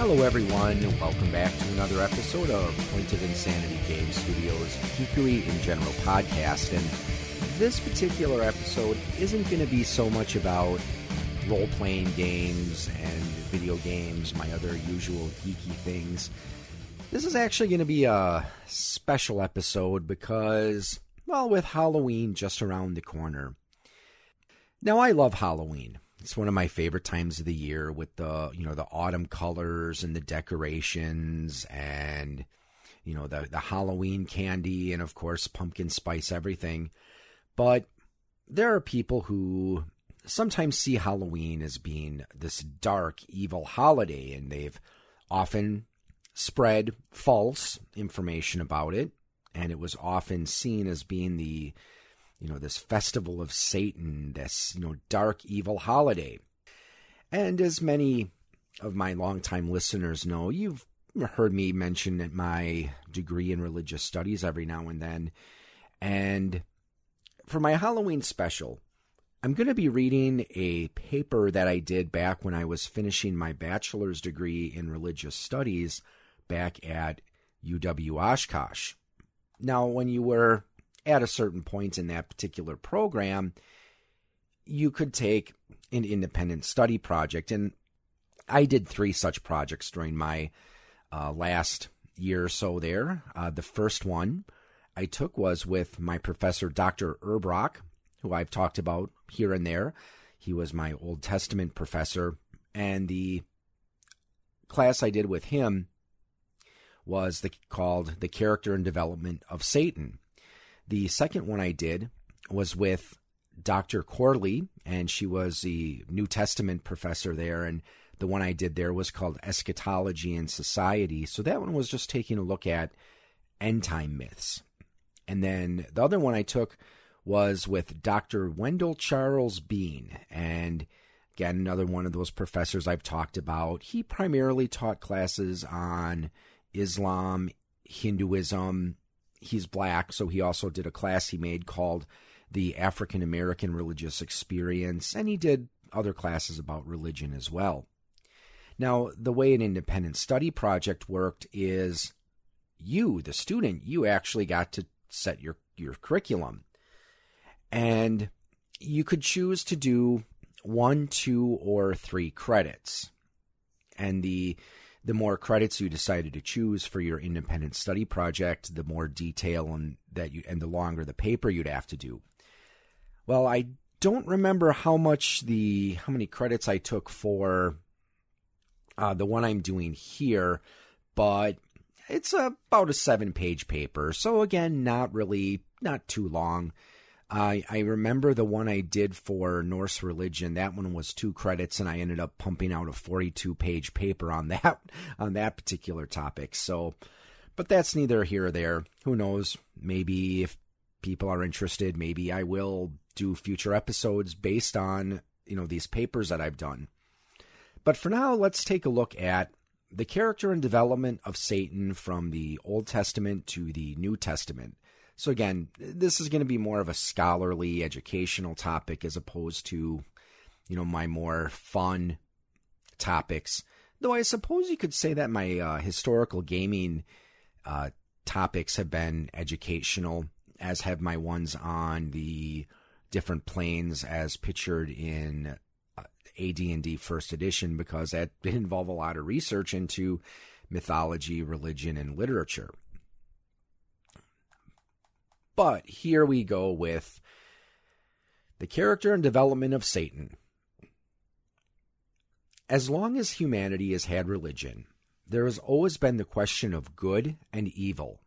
Hello, everyone, and welcome back to another episode of Point of Insanity Game Studios Geekery in General podcast. And this particular episode isn't going to be so much about role playing games and video games, my other usual geeky things. This is actually going to be a special episode because, well, with Halloween just around the corner. Now, I love Halloween. It's one of my favorite times of the year with the, you know, the autumn colors and the decorations and you know, the the Halloween candy and of course pumpkin spice everything. But there are people who sometimes see Halloween as being this dark, evil holiday, and they've often spread false information about it. And it was often seen as being the you know, this festival of Satan, this, you know, dark, evil holiday. And as many of my longtime listeners know, you've heard me mention my degree in religious studies every now and then. And for my Halloween special, I'm going to be reading a paper that I did back when I was finishing my bachelor's degree in religious studies back at UW Oshkosh. Now, when you were at a certain point in that particular program, you could take an independent study project. And I did three such projects during my uh, last year or so there. Uh, the first one I took was with my professor, Dr. Erbrock, who I've talked about here and there. He was my Old Testament professor. And the class I did with him was the, called The Character and Development of Satan. The second one I did was with Dr. Corley, and she was the New Testament professor there. And the one I did there was called Eschatology and Society. So that one was just taking a look at end time myths. And then the other one I took was with Dr. Wendell Charles Beane. And again, another one of those professors I've talked about. He primarily taught classes on Islam, Hinduism, he's black, so he also did a class he made called the African American Religious Experience, and he did other classes about religion as well. Now, the way an independent study project worked is you, the student, you actually got to set your, your curriculum. And you could choose to do one, two, or three credits. And the the more credits you decided to choose for your independent study project, the more detail and that you and the longer the paper you'd have to do. Well, I don't remember how much the how many credits I took for uh, the one I'm doing here, but it's about a seven page paper. So again, not really not too long. I I remember the one I did for Norse religion. That one was two credits, and I ended up pumping out a 42 page paper on that on that particular topic. So, but that's neither here or there. Who knows? Maybe if people are interested, maybe I will do future episodes based on you know these papers that I've done. But for now, let's take a look at the character and development of Satan from the Old Testament to the New Testament. So again, this is going to be more of a scholarly, educational topic as opposed to, you know, my more fun topics. Though I suppose you could say that my uh, historical gaming uh, topics have been educational, as have my ones on the different planes as pictured in uh, AD&D First Edition, because that did involve a lot of research into mythology, religion, and literature. But here we go with the character and development of Satan. As long as humanity has had religion, there has always been the question of good and evil.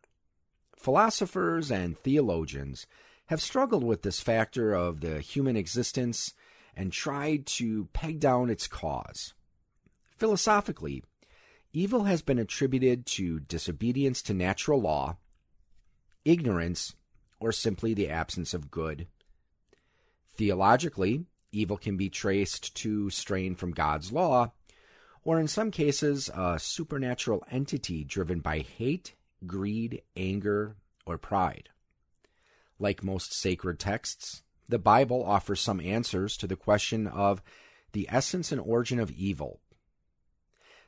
Philosophers and theologians have struggled with this factor of the human existence and tried to peg down its cause. Philosophically, evil has been attributed to disobedience to natural law, ignorance, or simply the absence of good. Theologically, evil can be traced to strain from God's law, or in some cases, a supernatural entity driven by hate, greed, anger, or pride. Like most sacred texts, the Bible offers some answers to the question of the essence and origin of evil.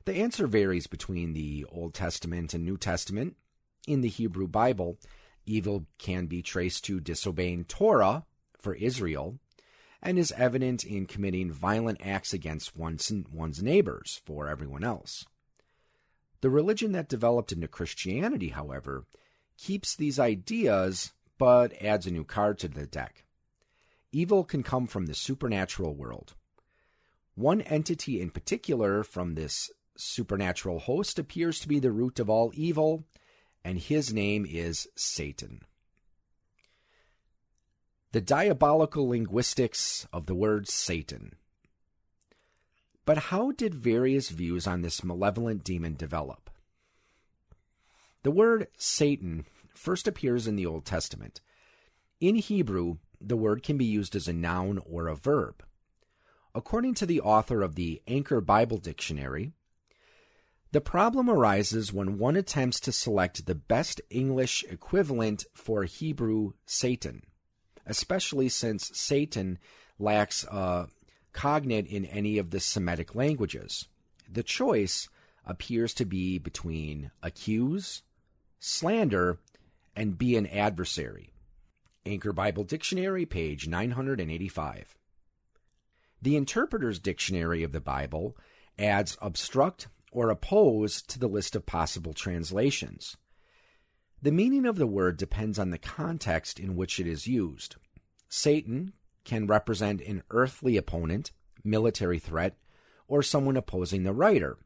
The answer varies between the Old Testament and New Testament. In the Hebrew Bible, evil can be traced to disobeying Torah for Israel and is evident in committing violent acts against one's, one's neighbors for everyone else. The religion that developed into Christianity, however, keeps these ideas but adds a new card to the deck. Evil can come from the supernatural world. One entity in particular from this supernatural host appears to be the root of all evil, and his name is Satan. The diabolical linguistics of the word Satan. But how did various views on this malevolent demon develop? The word Satan first appears in the Old Testament. In Hebrew, the word can be used as a noun or a verb. According to the author of the Anchor Bible Dictionary, the problem arises when one attempts to select the best English equivalent for Hebrew Satan, especially since Satan lacks a cognate in any of the Semitic languages. The choice appears to be between accuse, slander, and be an adversary. Anchor Bible Dictionary, page 985. The Interpreter's Dictionary of the Bible adds obstruct or oppose to the list of possible translations. The meaning of the word depends on the context in which it is used. Satan can represent an earthly opponent, military threat, or someone opposing the writer,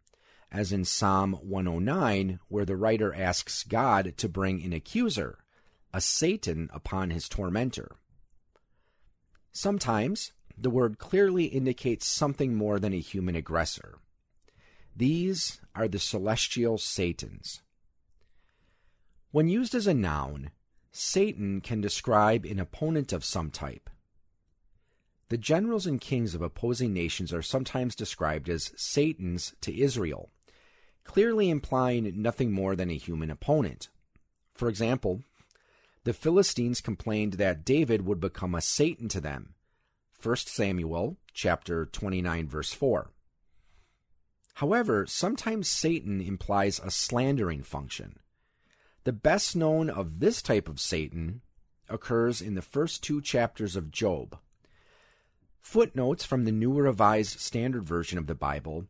as in Psalm 109, where the writer asks God to bring an accuser, a Satan, upon his tormentor. Sometimes the word clearly indicates something more than a human aggressor. These are the celestial Satans. When used as a noun, Satan can describe an opponent of some type. The generals and kings of opposing nations are sometimes described as Satans to Israel, clearly implying nothing more than a human opponent. For example, the Philistines complained that David would become a Satan to them. 1 Samuel chapter 29 verse 4. However, sometimes Satan implies a slandering function. The best known of this type of Satan occurs in the first two chapters of Job. Footnotes from the New Revised Standard Version of the Bible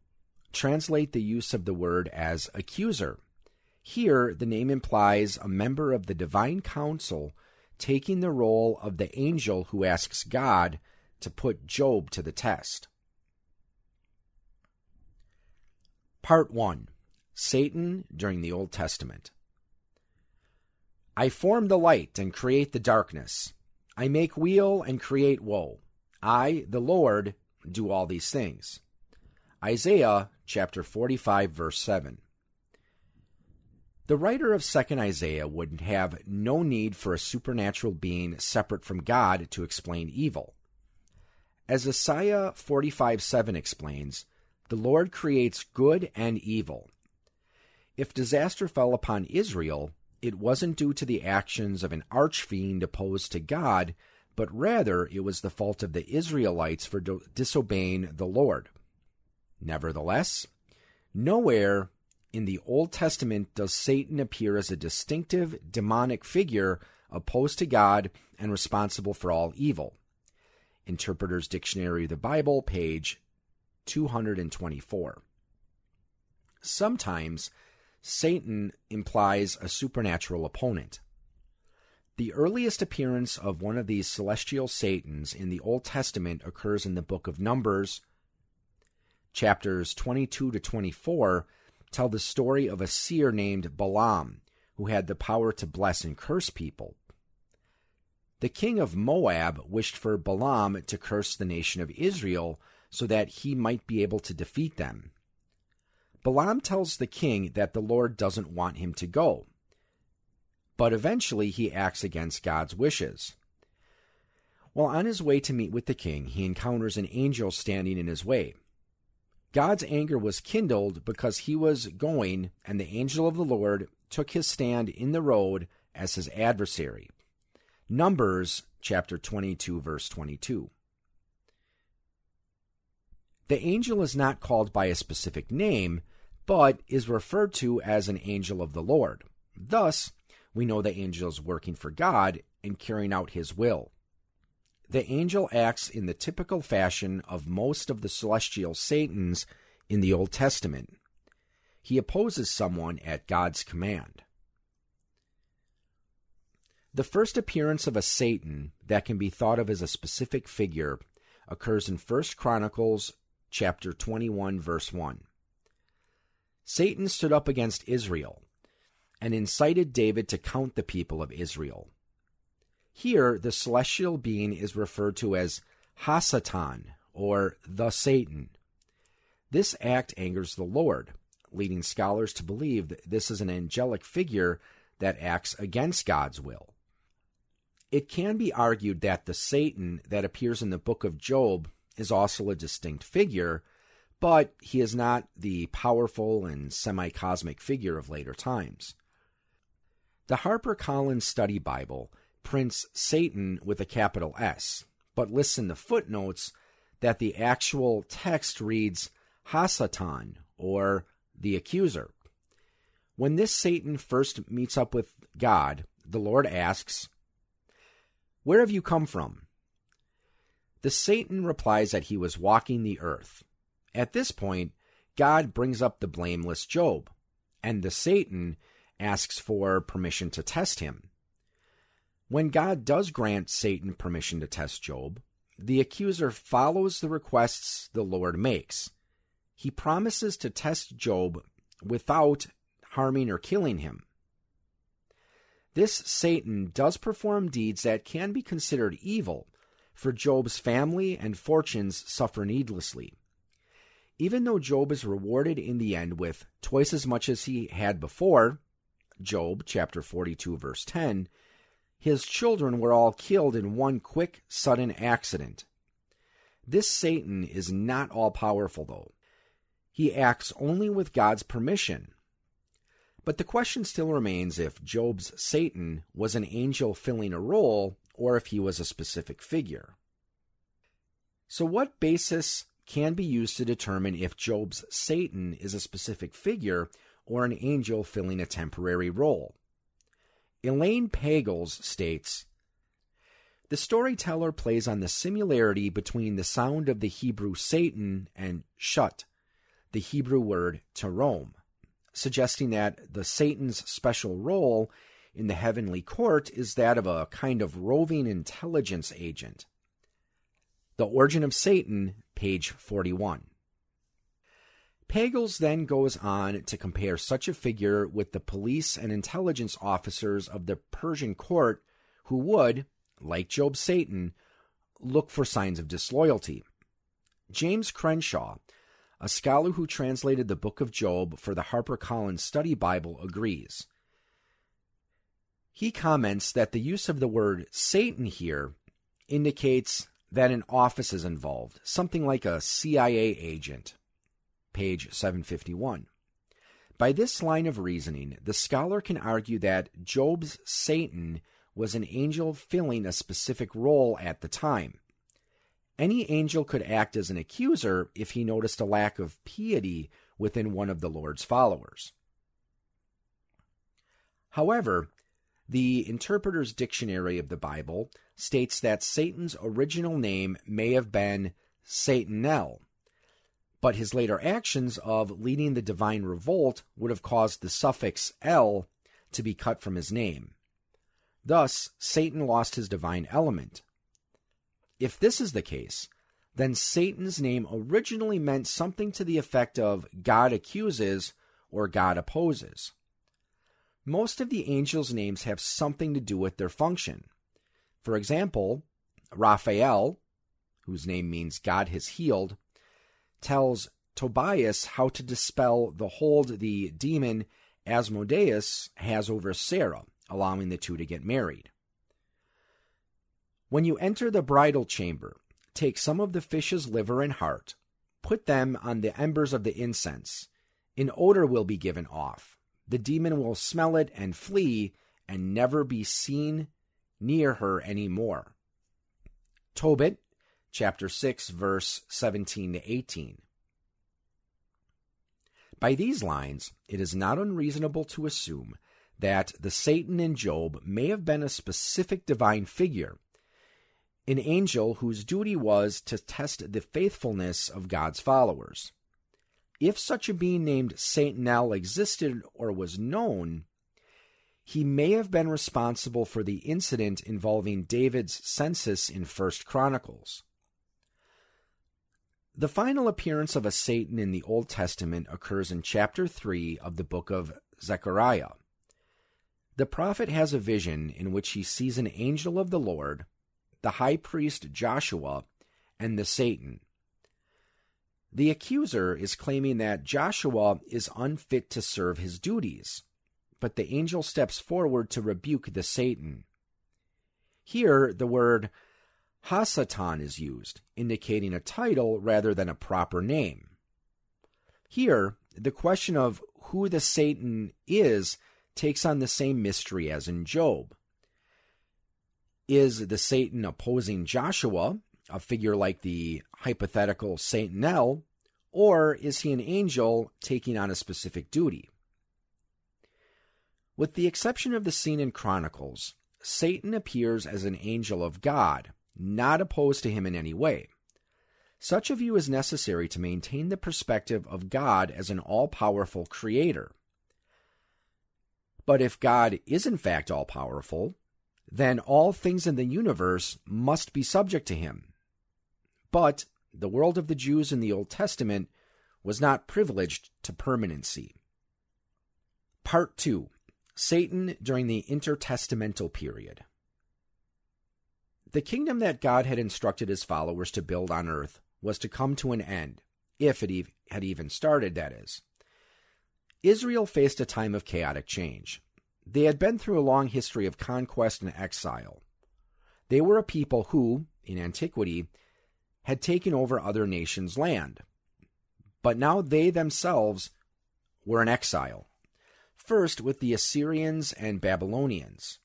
translate the use of the word as accuser. Here, the name implies a member of the divine council taking the role of the angel who asks God to put Job to the test. Part 1 Satan during the Old Testament. I form the light and create the darkness. I make weal and create woe. I, the Lord, do all these things. Isaiah chapter 45 verse 7. The writer of 2nd Isaiah would have no need for a supernatural being separate from God to explain evil. As Isaiah 45 7 explains, the Lord creates good and evil. If disaster fell upon Israel, it wasn't due to the actions of an archfiend opposed to God, but rather it was the fault of the Israelites for do- disobeying the Lord. Nevertheless, nowhere in the Old Testament does Satan appear as a distinctive demonic figure opposed to God and responsible for all evil. Interpreter's Dictionary of the Bible, page 224. Sometimes Satan implies a supernatural opponent. The earliest appearance of one of these celestial Satans in the Old Testament occurs in the book of Numbers. Chapters 22 to 24 tell the story of a seer named Balaam who had the power to bless and curse people. The king of Moab wished for Balaam to curse the nation of Israel so that he might be able to defeat them. Balaam tells the king that the Lord doesn't want him to go but eventually he acts against God's wishes. While on his way to meet with the king, he encounters an angel standing in his way. God's anger was kindled because he was going, and the angel of the Lord took his stand in the road as his adversary. Numbers chapter 22, verse 22. The angel is not called by a specific name, but is referred to as an angel of the Lord. Thus, we know the angel is working for God and carrying out his will. The angel acts in the typical fashion of most of the celestial Satans in the Old Testament. He opposes someone at God's command. The first appearance of a Satan that can be thought of as a specific figure occurs in 1 Chronicles chapter 21 verse 1. Satan stood up against Israel and incited David to count the people of Israel. Here, the celestial being is referred to as Hasatan, or the Satan. This act angers the Lord, leading scholars to believe that this is an angelic figure that acts against God's will. It can be argued that the Satan that appears in the book of Job is also a distinct figure, but he is not the powerful and semi cosmic figure of later times. The HarperCollins Study Bible prints Satan with a capital S, but lists in the footnotes that the actual text reads Hasatan, or the accuser. When this Satan first meets up with God, the Lord asks, Where have you come from? The Satan replies that he was walking the earth. At this point, God brings up the blameless Job, and the Satan asks for permission to test him. When God does grant Satan permission to test Job, the accuser follows the requests the Lord makes. He promises to test Job without harming or killing him. This Satan does perform deeds that can be considered evil, for Job's family and fortunes suffer needlessly. Even though Job is rewarded in the end with twice as much as he had before, Job chapter 42 verse 10, his children were all killed in one quick, sudden accident. This Satan is not all powerful, though. He acts only with God's permission. But the question still remains if Job's Satan was an angel filling a role or if he was a specific figure. So, what basis can be used to determine if Job's Satan is a specific figure or an angel filling a temporary role. Elaine Pagels states The storyteller plays on the similarity between the sound of the Hebrew Satan and shut, the Hebrew word to roam, suggesting that the Satan's special role in the heavenly court is that of a kind of roving intelligence agent. The Origin of Satan, page 41. Pagels then goes on to compare such a figure with the police and intelligence officers of the Persian court who would, like Job's Satan, look for signs of disloyalty. James Crenshaw, a scholar who translated the book of Job for the HarperCollins Study Bible, agrees. He comments that the use of the word Satan here indicates that an office is involved, something like a CIA agent page 751. By this line of reasoning, the scholar can argue that Job's Satan was an angel filling a specific role at the time. Any angel could act as an accuser if he noticed a lack of piety within one of the Lord's followers. However, the Interpreter's Dictionary of the Bible states that Satan's original name may have been Satanel, but his later actions of leading the divine revolt would have caused the suffix el to be cut from his name. Thus, Satan lost his divine element. If this is the case, then Satan's name originally meant something to the effect of God accuses or God opposes. Most of the angels' names have something to do with their function. For example, Raphael, whose name means God has healed, tells Tobias how to dispel the hold the demon Asmodeus has over Sarah, allowing the two to get married. When you enter the bridal chamber, take some of the fish's liver and heart, put them on the embers of the incense. An odor will be given off. The demon will smell it and flee and never be seen near her any more. Tobit chapter 6, verse 17 to 18. By these lines, it is not unreasonable to assume that the Satan in Job may have been a specific divine figure, an angel whose duty was to test the faithfulness of God's followers. If such a being named Satanel existed or was known, he may have been responsible for the incident involving David's census in First Chronicles. The final appearance of a Satan in the Old Testament occurs in chapter 3 of the book of Zechariah. The prophet has a vision in which he sees an angel of the Lord, the high priest Joshua, and the Satan. The accuser is claiming that Joshua is unfit to serve his duties but the angel steps forward to rebuke the Satan. Here, the word Hasatan is used, indicating a title rather than a proper name. Here, the question of who the Satan is takes on the same mystery as in Job. Is the Satan opposing Joshua, a figure like the hypothetical Satanel, or is he an angel taking on a specific duty? With the exception of the scene in Chronicles, Satan appears as an angel of God, not opposed to him in any way. Such a view is necessary to maintain the perspective of God as an all powerful creator. But if God is in fact all powerful, then all things in the universe must be subject to him. But the world of the Jews in the Old Testament was not privileged to permanency. Part 2 Satan during the intertestamental period. The kingdom that God had instructed his followers to build on earth was to come to an end, if it had even started, that is. Israel faced a time of chaotic change. They had been through a long history of conquest and exile. They were a people who, in antiquity, had taken over other nations' land. But now they themselves were in exile first with the Assyrians and Babylonians,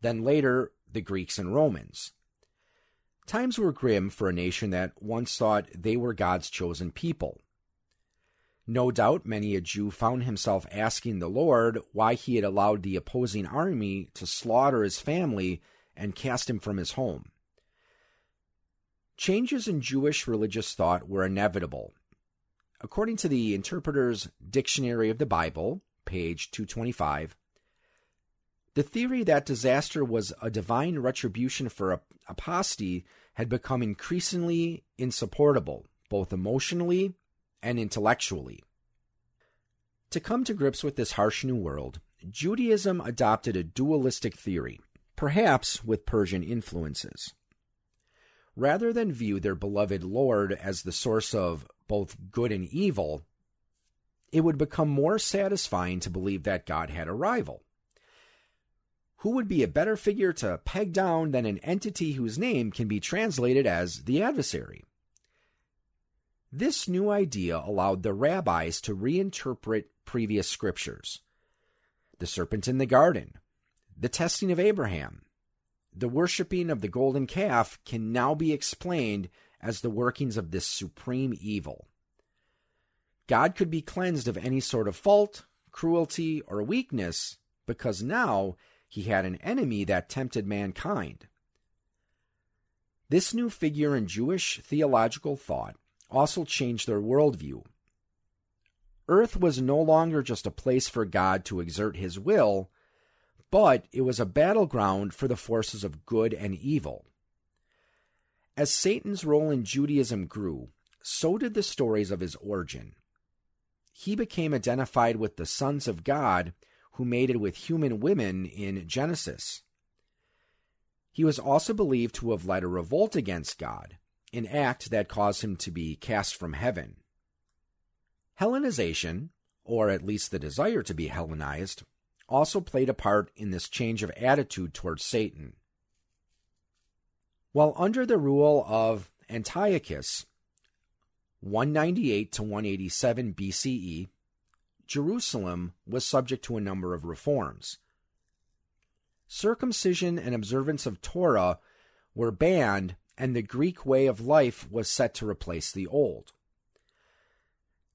then later the Greeks and Romans. Times were grim for a nation that once thought they were God's chosen people. No doubt many a Jew found himself asking the Lord why he had allowed the opposing army to slaughter his family and cast him from his home. Changes in Jewish religious thought were inevitable. According to the Interpreter's Dictionary of the Bible, page 225. The theory that disaster was a divine retribution for apostasy had become increasingly insupportable, both emotionally and intellectually. To come to grips with this harsh new world, Judaism adopted a dualistic theory, perhaps with Persian influences. Rather than view their beloved Lord as the source of both good and evil, it would become more satisfying to believe that God had a rival. Who would be a better figure to peg down than an entity whose name can be translated as the adversary? This new idea allowed the rabbis to reinterpret previous scriptures. The serpent in the garden, the testing of Abraham, the worshiping of the golden calf can now be explained as the workings of this supreme evil. God could be cleansed of any sort of fault, cruelty, or weakness because now he had an enemy that tempted mankind. This new figure in Jewish theological thought also changed their worldview. Earth was no longer just a place for God to exert his will, but it was a battleground for the forces of good and evil. As Satan's role in Judaism grew, so did the stories of his origin he became identified with the sons of God who mated with human women in Genesis. He was also believed to have led a revolt against God, an act that caused him to be cast from heaven. Hellenization, or at least the desire to be Hellenized, also played a part in this change of attitude towards Satan. While under the rule of Antiochus, 198 to 187 BCE, Jerusalem was subject to a number of reforms. Circumcision and observance of Torah were banned, and the Greek way of life was set to replace the old.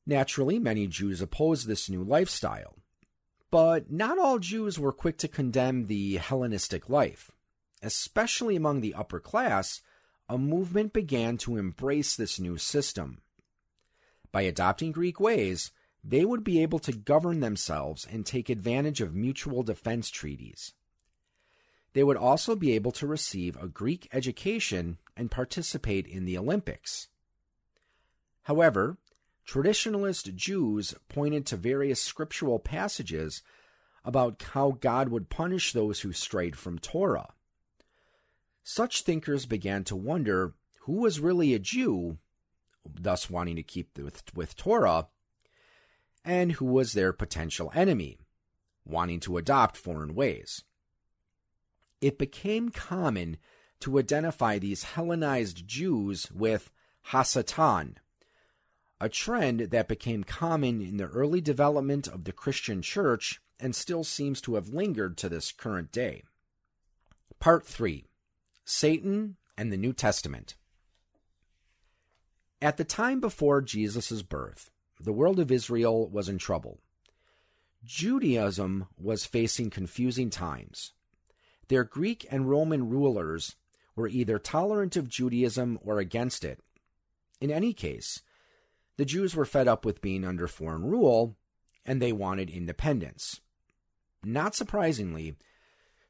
Naturally, many Jews opposed this new lifestyle. But not all Jews were quick to condemn the Hellenistic life. Especially among the upper class, a movement began to embrace this new system. By adopting Greek ways, they would be able to govern themselves and take advantage of mutual defense treaties. They would also be able to receive a Greek education and participate in the Olympics. However, traditionalist Jews pointed to various scriptural passages about how God would punish those who strayed from Torah. Such thinkers began to wonder who was really a Jew, thus wanting to keep with, with Torah, and who was their potential enemy, wanting to adopt foreign ways. It became common to identify these Hellenized Jews with Hasatan, a trend that became common in the early development of the Christian church and still seems to have lingered to this current day. Part 3 Satan and the New Testament. At the time before Jesus' birth, the world of Israel was in trouble. Judaism was facing confusing times. Their Greek and Roman rulers were either tolerant of Judaism or against it. In any case, the Jews were fed up with being under foreign rule and they wanted independence. Not surprisingly,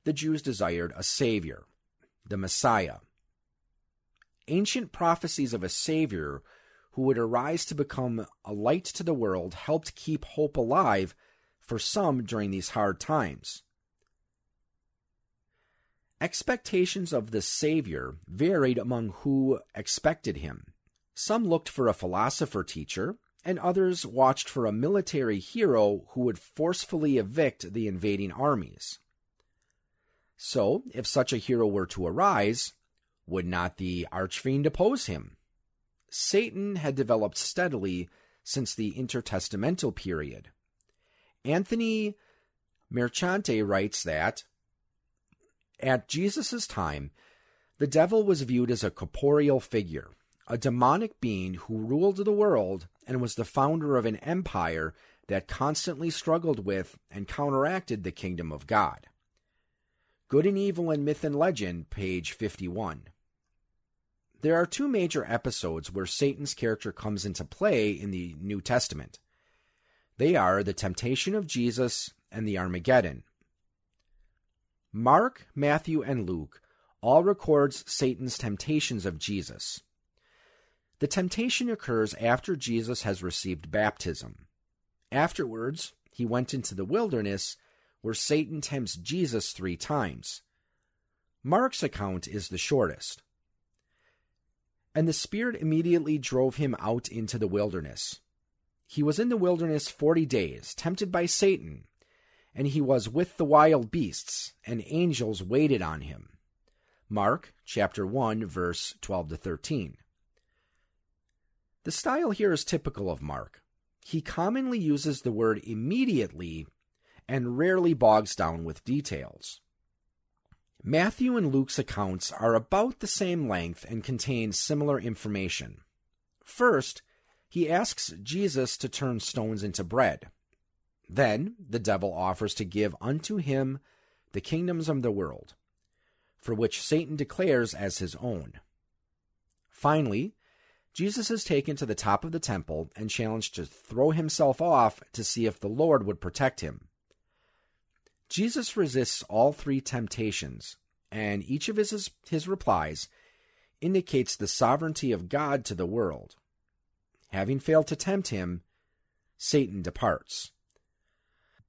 the Jews desired a savior, the Messiah. Ancient prophecies of a savior who would arise to become a light to the world helped keep hope alive for some during these hard times. Expectations of the Savior varied among who expected him. Some looked for a philosopher teacher, and others watched for a military hero who would forcefully evict the invading armies. So, if such a hero were to arise, would not the archfiend oppose him? Satan had developed steadily since the intertestamental period. Anthony Mercatante writes that at Jesus' time, the devil was viewed as a corporeal figure, a demonic being who ruled the world and was the founder of an empire that constantly struggled with and counteracted the kingdom of God. Good and Evil in Myth and Legend, page 51. There are two major episodes where Satan's character comes into play in the New Testament. They are the temptation of Jesus and the Armageddon. Mark, Matthew, and Luke all records Satan's temptations of Jesus. The temptation occurs after Jesus has received baptism. Afterwards, he went into the wilderness where Satan tempts Jesus three times. Mark's account is the shortest. And the Spirit immediately drove him out into the wilderness. He was in the wilderness forty days, tempted by Satan, and he was with the wild beasts, and angels waited on him. Mark chapter 1 verse 12 to 13. The style here is typical of Mark. He commonly uses the word immediately and rarely bogs down with details. Matthew and Luke's accounts are about the same length and contain similar information. First, he asks Jesus to turn stones into bread. Then the devil offers to give unto him the kingdoms of the world, for which Satan declares as his own. Finally, Jesus is taken to the top of the temple and challenged to throw himself off to see if the Lord would protect him. Jesus resists all three temptations, and each of his, his replies indicates the sovereignty of God to the world. Having failed to tempt him, Satan departs.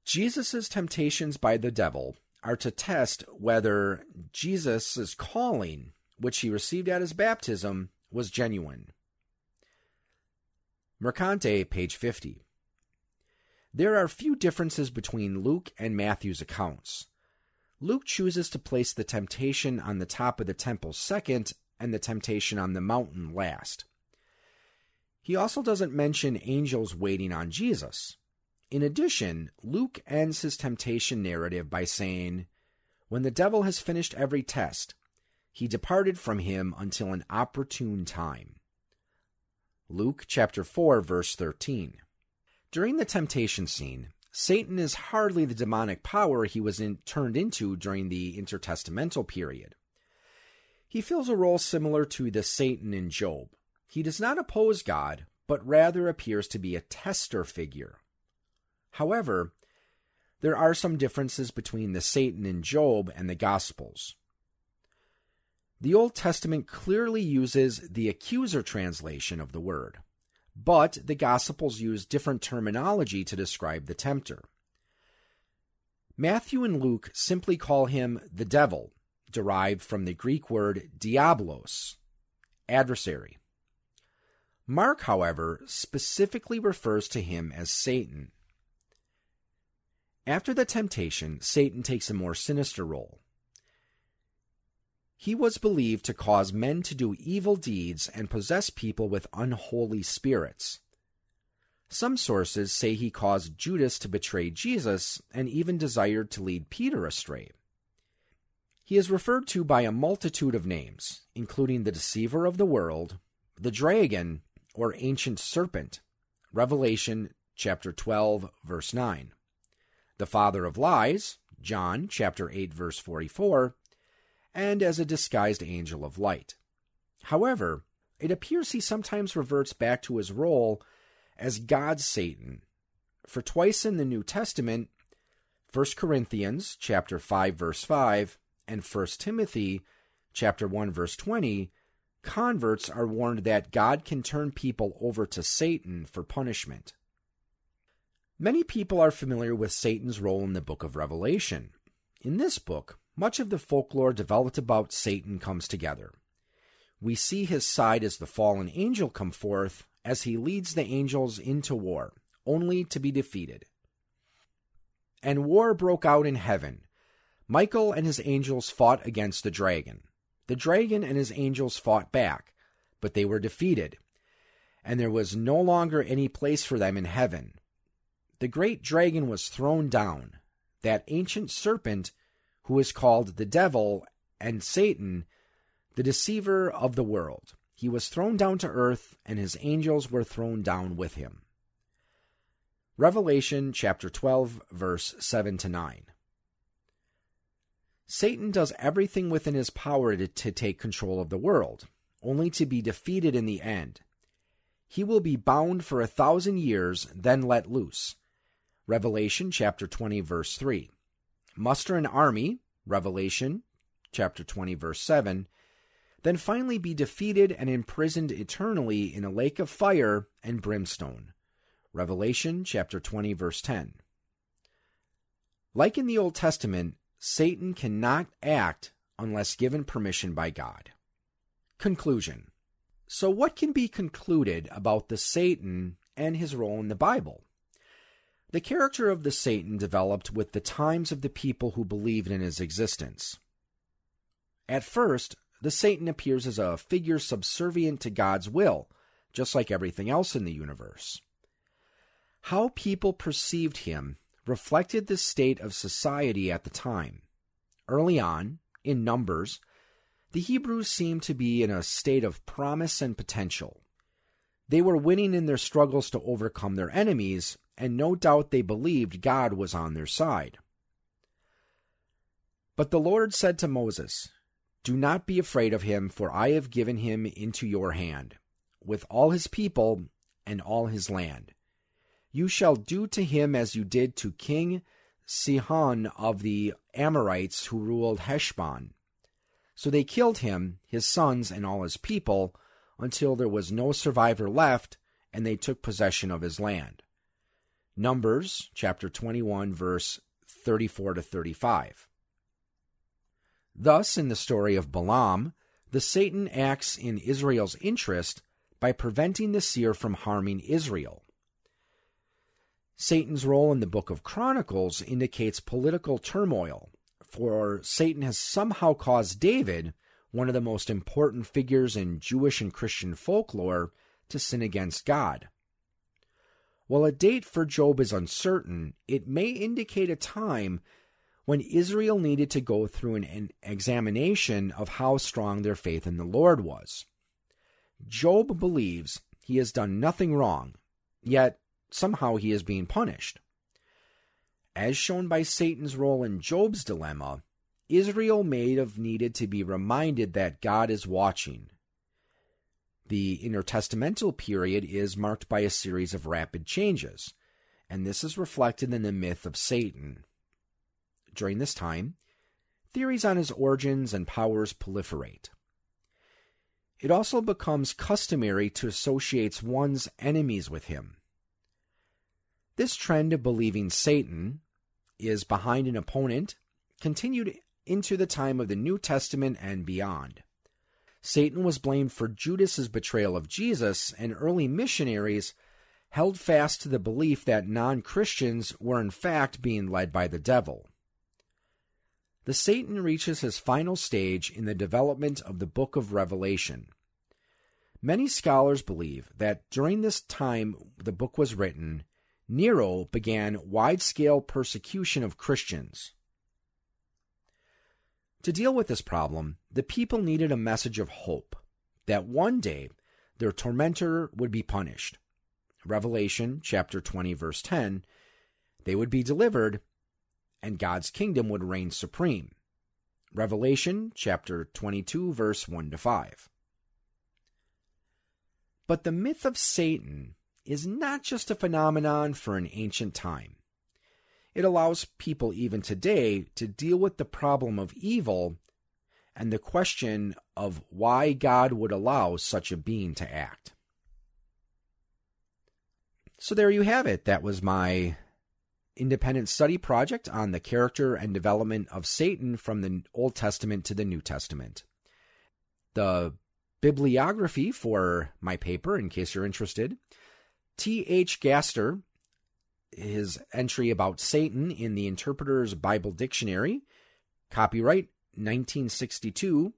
Jesus' temptations by the devil are to test whether Jesus' calling, which he received at his baptism, was genuine. Mercatante, page 50. There are few differences between Luke and Matthew's accounts. Luke chooses to place the temptation on the top of the temple second and the temptation on the mountain last. He also doesn't mention angels waiting on Jesus. In addition, Luke ends his temptation narrative by saying, When the devil has finished every test, he departed from him until an opportune time. Luke chapter 4 verse 13. During the temptation scene, Satan is hardly the demonic power he was in, turned into during the intertestamental period. He fills a role similar to the Satan in Job. He does not oppose God, but rather appears to be a tester figure. However, there are some differences between the Satan in Job and the Gospels. The Old Testament clearly uses the accuser translation of the word, but the Gospels use different terminology to describe the tempter. Matthew and Luke simply call him the devil, derived from the Greek word diablos, adversary. Mark, however, specifically refers to him as Satan. After the temptation, Satan takes a more sinister role. He was believed to cause men to do evil deeds and possess people with unholy spirits. Some sources say he caused Judas to betray Jesus and even desired to lead Peter astray. He is referred to by a multitude of names, including the deceiver of the world, the dragon, or ancient serpent, Revelation chapter 12 verse 9. The father of lies, John chapter 8 verse 44, and as a disguised angel of light. However, it appears he sometimes reverts back to his role as God's Satan. For twice in the New Testament, 1 Corinthians chapter 5 verse 5 and 1 Timothy chapter 1 verse 20, converts are warned that God can turn people over to Satan for punishment. Many people are familiar with Satan's role in the book of Revelation. In this book, much of the folklore developed about Satan comes together. We see his side as the fallen angel come forth as he leads the angels into war, only to be defeated. And war broke out in heaven. Michael and his angels fought against the dragon. The dragon and his angels fought back, but they were defeated, and there was no longer any place for them in heaven. The great dragon was thrown down, that ancient serpent who is called the devil and Satan, the deceiver of the world. He was thrown down to earth, and his angels were thrown down with him. Revelation chapter 12, verse 7 to 9. Satan does everything within his power to, to, take control of the world, only to be defeated in the end. He will be bound for a thousand years, then let loose. Revelation chapter 20, verse 3 muster an army, Revelation chapter 20 verse 7, then finally be defeated and imprisoned eternally in a lake of fire and brimstone. Revelation chapter 20 verse 10. Like in the Old Testament, Satan cannot act unless given permission by God. Conclusion. So what can be concluded about the Satan and his role in the Bible? The character of the Satan developed with the times of the people who believed in his existence. At first, the Satan appears as a figure subservient to God's will, just like everything else in the universe. How people perceived him reflected the state of society at the time. Early on, in Numbers, the Hebrews seemed to be in a state of promise and potential. They were winning in their struggles to overcome their enemies, and no doubt they believed God was on their side. But the Lord said to Moses, Do not be afraid of him, for I have given him into your hand, with all his people and all his land. You shall do to him as you did to King Sihon of the Amorites who ruled Heshbon. So they killed him, his sons, and all his people, until there was no survivor left, and they took possession of his land. Numbers chapter 21, verse 34 to 35. Thus, in the story of Balaam, the Satan acts in Israel's interest by preventing the seer from harming Israel. Satan's role in the book of Chronicles indicates political turmoil, for Satan has somehow caused David, one of the most important figures in Jewish and Christian folklore, to sin against God. While a date for Job is uncertain, it may indicate a time when Israel needed to go through an, an, examination of how strong their faith in the Lord was. Job believes he has done nothing wrong, yet somehow he is being punished. As shown by Satan's role in Job's dilemma, Israel may have needed to be reminded that God is watching. The intertestamental period is marked by a series of rapid changes, and this is reflected in the myth of Satan. During this time, theories on his origins and powers proliferate. It also becomes customary to associate one's enemies with him. This trend of believing Satan is behind an opponent continued into the time of the New Testament and beyond. Satan was blamed for Judas's betrayal of Jesus, and early missionaries held fast to the belief that non Christians were in fact being led by the devil. The Satan reaches his final stage in the development of the book of Revelation. Many scholars believe that during this time the book was written, Nero began wide scale persecution of Christians. To deal with this problem, the people needed a message of hope that one day their tormentor would be punished. Revelation chapter 20 verse 10, they would be delivered and God's kingdom would reign supreme. Revelation chapter 22 verse 1 to 5. But the myth of Satan is not just a phenomenon for an ancient time. It allows people even today to deal with the problem of evil and the question of why God would allow such a being to act. So there you have it. That was my independent study project on the character and development of Satan from the Old Testament to the New Testament. The bibliography for my paper, in case you're interested, T.H. Gaster his entry about Satan in the Interpreter's Bible Dictionary, copyright 1962,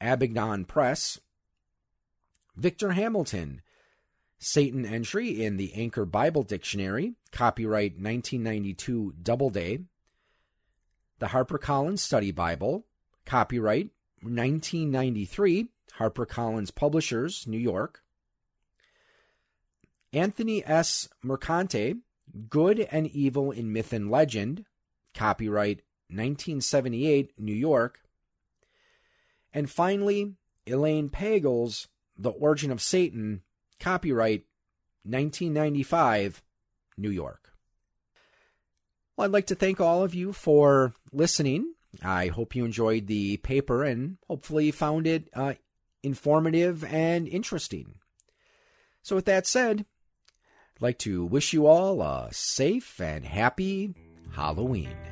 Abingdon Press. Victor Hamilton, Satan entry in the Anchor Bible Dictionary, copyright 1992 Doubleday. The HarperCollins Study Bible, copyright 1993, HarperCollins Publishers, New York. Anthony S. Mercatante, Good and Evil in Myth and Legend, copyright 1978, New York. And finally, Elaine Pagels, The Origin of Satan, copyright 1995, New York. Well, I'd like to thank all of you for listening. I hope you enjoyed the paper and hopefully found it uh, informative and interesting. So, with that said, I'd like to wish you all a safe and happy Halloween.